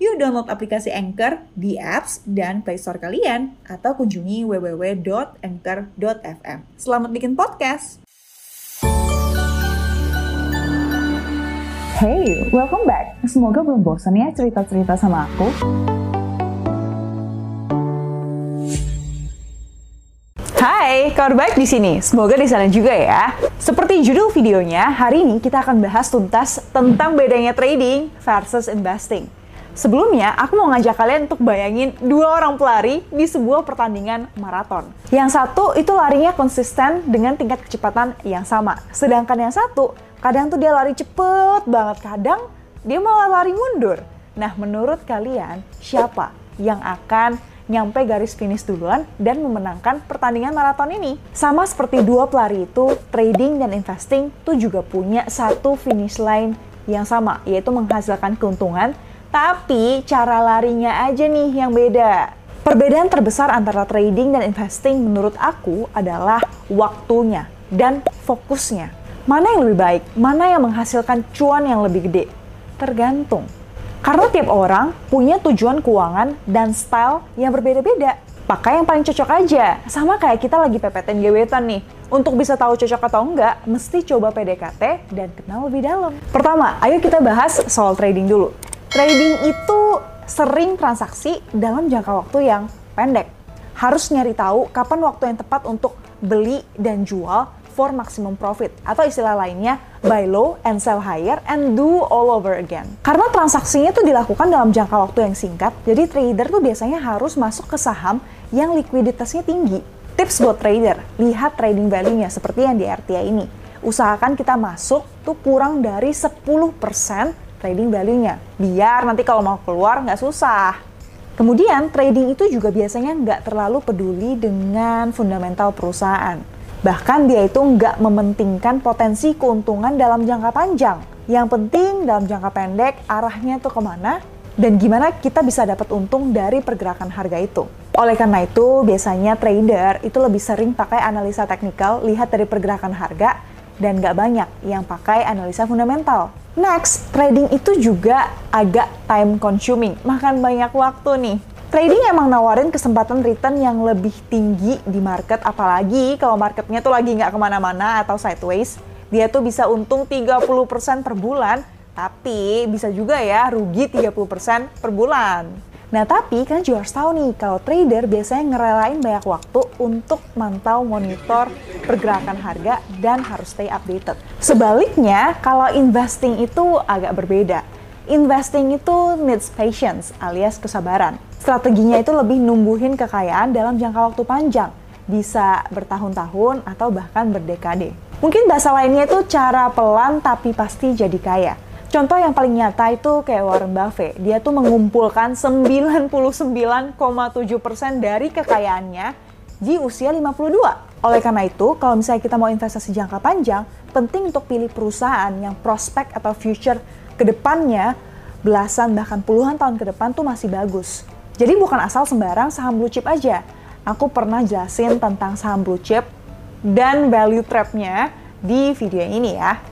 Yuk download aplikasi Anchor di apps dan Play Store kalian atau kunjungi www.anchor.fm. Selamat bikin podcast. Hey, welcome back. Semoga belum bosan ya cerita-cerita sama aku. Hai, kabar baik di sini. Semoga di sana juga ya. Seperti judul videonya, hari ini kita akan bahas tuntas tentang bedanya trading versus investing. Sebelumnya, aku mau ngajak kalian untuk bayangin dua orang pelari di sebuah pertandingan maraton. Yang satu itu larinya konsisten dengan tingkat kecepatan yang sama. Sedangkan yang satu, kadang tuh dia lari cepet banget, kadang dia malah lari mundur. Nah, menurut kalian, siapa yang akan nyampe garis finish duluan dan memenangkan pertandingan maraton ini? Sama seperti dua pelari itu, trading dan investing tuh juga punya satu finish line yang sama, yaitu menghasilkan keuntungan tapi cara larinya aja nih yang beda. Perbedaan terbesar antara trading dan investing menurut aku adalah waktunya dan fokusnya. Mana yang lebih baik? Mana yang menghasilkan cuan yang lebih gede? Tergantung. Karena tiap orang punya tujuan keuangan dan style yang berbeda-beda. Pakai yang paling cocok aja. Sama kayak kita lagi PPTN gebetan nih. Untuk bisa tahu cocok atau enggak, mesti coba PDKT dan kenal lebih dalam. Pertama, ayo kita bahas soal trading dulu trading itu sering transaksi dalam jangka waktu yang pendek. Harus nyari tahu kapan waktu yang tepat untuk beli dan jual for maximum profit atau istilah lainnya buy low and sell higher and do all over again. Karena transaksinya itu dilakukan dalam jangka waktu yang singkat, jadi trader tuh biasanya harus masuk ke saham yang likuiditasnya tinggi. Tips buat trader, lihat trading value-nya seperti yang di RTA ini. Usahakan kita masuk tuh kurang dari 10% trading value-nya. Biar nanti kalau mau keluar nggak susah. Kemudian trading itu juga biasanya nggak terlalu peduli dengan fundamental perusahaan. Bahkan dia itu nggak mementingkan potensi keuntungan dalam jangka panjang. Yang penting dalam jangka pendek arahnya tuh ke mana dan gimana kita bisa dapat untung dari pergerakan harga itu. Oleh karena itu, biasanya trader itu lebih sering pakai analisa teknikal, lihat dari pergerakan harga, dan nggak banyak yang pakai analisa fundamental. Next, trading itu juga agak time consuming, makan banyak waktu nih. Trading emang nawarin kesempatan return yang lebih tinggi di market, apalagi kalau marketnya tuh lagi nggak ke mana-mana atau sideways. Dia tuh bisa untung 30% per bulan, tapi bisa juga ya rugi 30% per bulan. Nah tapi kan juga harus tahu nih kalau trader biasanya ngerelain banyak waktu untuk mantau monitor pergerakan harga dan harus stay updated. Sebaliknya kalau investing itu agak berbeda. Investing itu needs patience alias kesabaran. Strateginya itu lebih numbuhin kekayaan dalam jangka waktu panjang, bisa bertahun-tahun atau bahkan berdekade. Mungkin bahasa lainnya itu cara pelan tapi pasti jadi kaya. Contoh yang paling nyata itu kayak Warren Buffett. Dia tuh mengumpulkan 99,7% dari kekayaannya di usia 52. Oleh karena itu, kalau misalnya kita mau investasi jangka panjang, penting untuk pilih perusahaan yang prospek atau future ke depannya belasan bahkan puluhan tahun ke depan tuh masih bagus. Jadi bukan asal sembarang saham blue chip aja. Aku pernah jelasin tentang saham blue chip dan value trap-nya di video ini ya.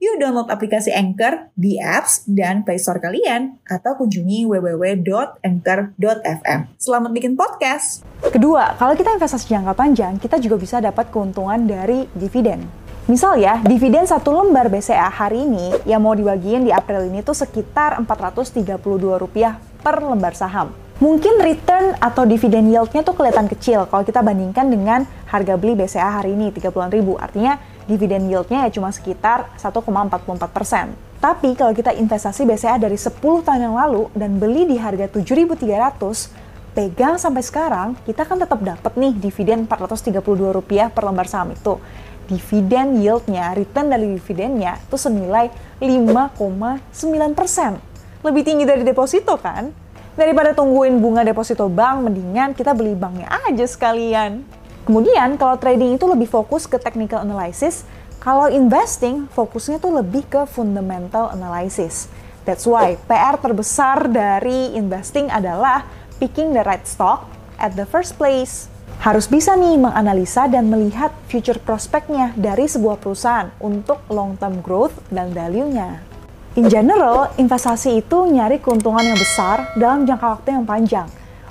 Yuk download aplikasi Anchor di apps dan Play Store kalian atau kunjungi www.anchor.fm. Selamat bikin podcast. Kedua, kalau kita investasi jangka panjang, kita juga bisa dapat keuntungan dari dividen. Misal ya, dividen satu lembar BCA hari ini yang mau dibagiin di April ini tuh sekitar Rp432 per lembar saham. Mungkin return atau dividen yieldnya tuh kelihatan kecil kalau kita bandingkan dengan harga beli BCA hari ini 30 ribu. Artinya dividen yieldnya ya cuma sekitar 1,44 persen. Tapi kalau kita investasi BCA dari 10 tahun yang lalu dan beli di harga 7.300, pegang sampai sekarang, kita kan tetap dapat nih dividen 432 rupiah per lembar saham itu. Dividen yieldnya, return dari dividennya itu senilai 5,9 persen. Lebih tinggi dari deposito kan? Daripada tungguin bunga deposito bank, mendingan kita beli banknya aja sekalian. Kemudian kalau trading itu lebih fokus ke technical analysis, kalau investing fokusnya tuh lebih ke fundamental analysis. That's why PR terbesar dari investing adalah picking the right stock at the first place. Harus bisa nih menganalisa dan melihat future prospeknya dari sebuah perusahaan untuk long term growth dan value-nya. In general, investasi itu nyari keuntungan yang besar dalam jangka waktu yang panjang.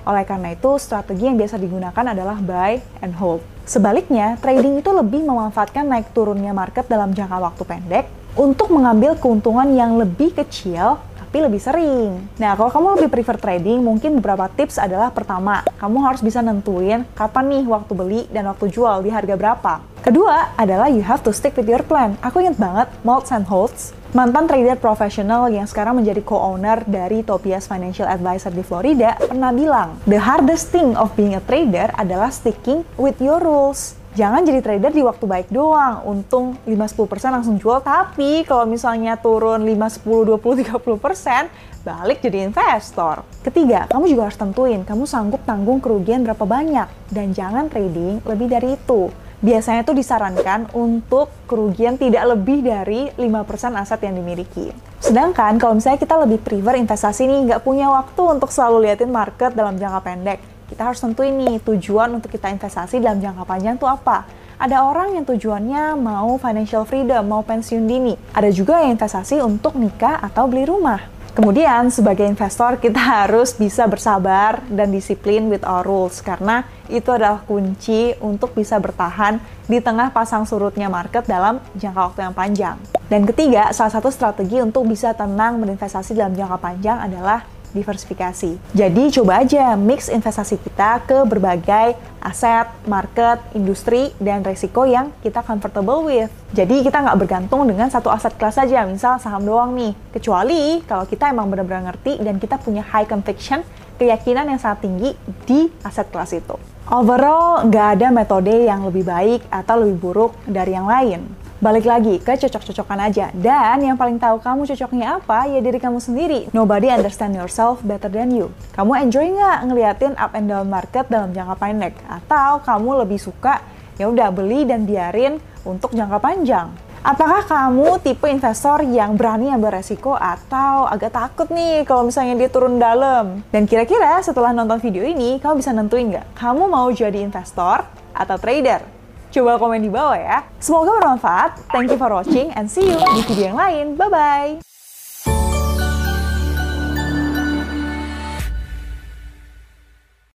Oleh karena itu, strategi yang biasa digunakan adalah buy and hold. Sebaliknya, trading itu lebih memanfaatkan naik turunnya market dalam jangka waktu pendek untuk mengambil keuntungan yang lebih kecil tapi lebih sering. Nah, kalau kamu lebih prefer trading, mungkin beberapa tips adalah pertama, kamu harus bisa nentuin kapan nih waktu beli dan waktu jual di harga berapa. Kedua adalah you have to stick with your plan. Aku ingat banget Maltz and Holtz, mantan trader profesional yang sekarang menjadi co-owner dari Topias Financial Advisor di Florida, pernah bilang, the hardest thing of being a trader adalah sticking with your rules jangan jadi trader di waktu baik doang. Untung 5-10% langsung jual, tapi kalau misalnya turun 5, 10, 20, 30%, balik jadi investor. Ketiga, kamu juga harus tentuin kamu sanggup tanggung kerugian berapa banyak. Dan jangan trading lebih dari itu. Biasanya tuh disarankan untuk kerugian tidak lebih dari 5% aset yang dimiliki. Sedangkan kalau misalnya kita lebih prefer investasi nih, nggak punya waktu untuk selalu liatin market dalam jangka pendek kita harus tentuin nih tujuan untuk kita investasi dalam jangka panjang itu apa. Ada orang yang tujuannya mau financial freedom, mau pensiun dini. Ada juga yang investasi untuk nikah atau beli rumah. Kemudian, sebagai investor, kita harus bisa bersabar dan disiplin with our rules, karena itu adalah kunci untuk bisa bertahan di tengah pasang surutnya market dalam jangka waktu yang panjang. Dan ketiga, salah satu strategi untuk bisa tenang berinvestasi dalam jangka panjang adalah diversifikasi. Jadi coba aja mix investasi kita ke berbagai aset, market, industri, dan resiko yang kita comfortable with. Jadi kita nggak bergantung dengan satu aset kelas saja, misal saham doang nih. Kecuali kalau kita emang benar-benar ngerti dan kita punya high conviction, keyakinan yang sangat tinggi di aset kelas itu. Overall, nggak ada metode yang lebih baik atau lebih buruk dari yang lain. Balik lagi ke cocok-cocokan aja. Dan yang paling tahu kamu cocoknya apa, ya diri kamu sendiri. Nobody understand yourself better than you. Kamu enjoy nggak ngeliatin up and down market dalam jangka pendek? Atau kamu lebih suka ya udah beli dan biarin untuk jangka panjang? Apakah kamu tipe investor yang berani ambil resiko atau agak takut nih kalau misalnya dia turun dalam? Dan kira-kira setelah nonton video ini, kamu bisa nentuin nggak? Kamu mau jadi investor atau trader? Coba komen di bawah ya. Semoga bermanfaat. Thank you for watching and see you di video yang lain. Bye-bye.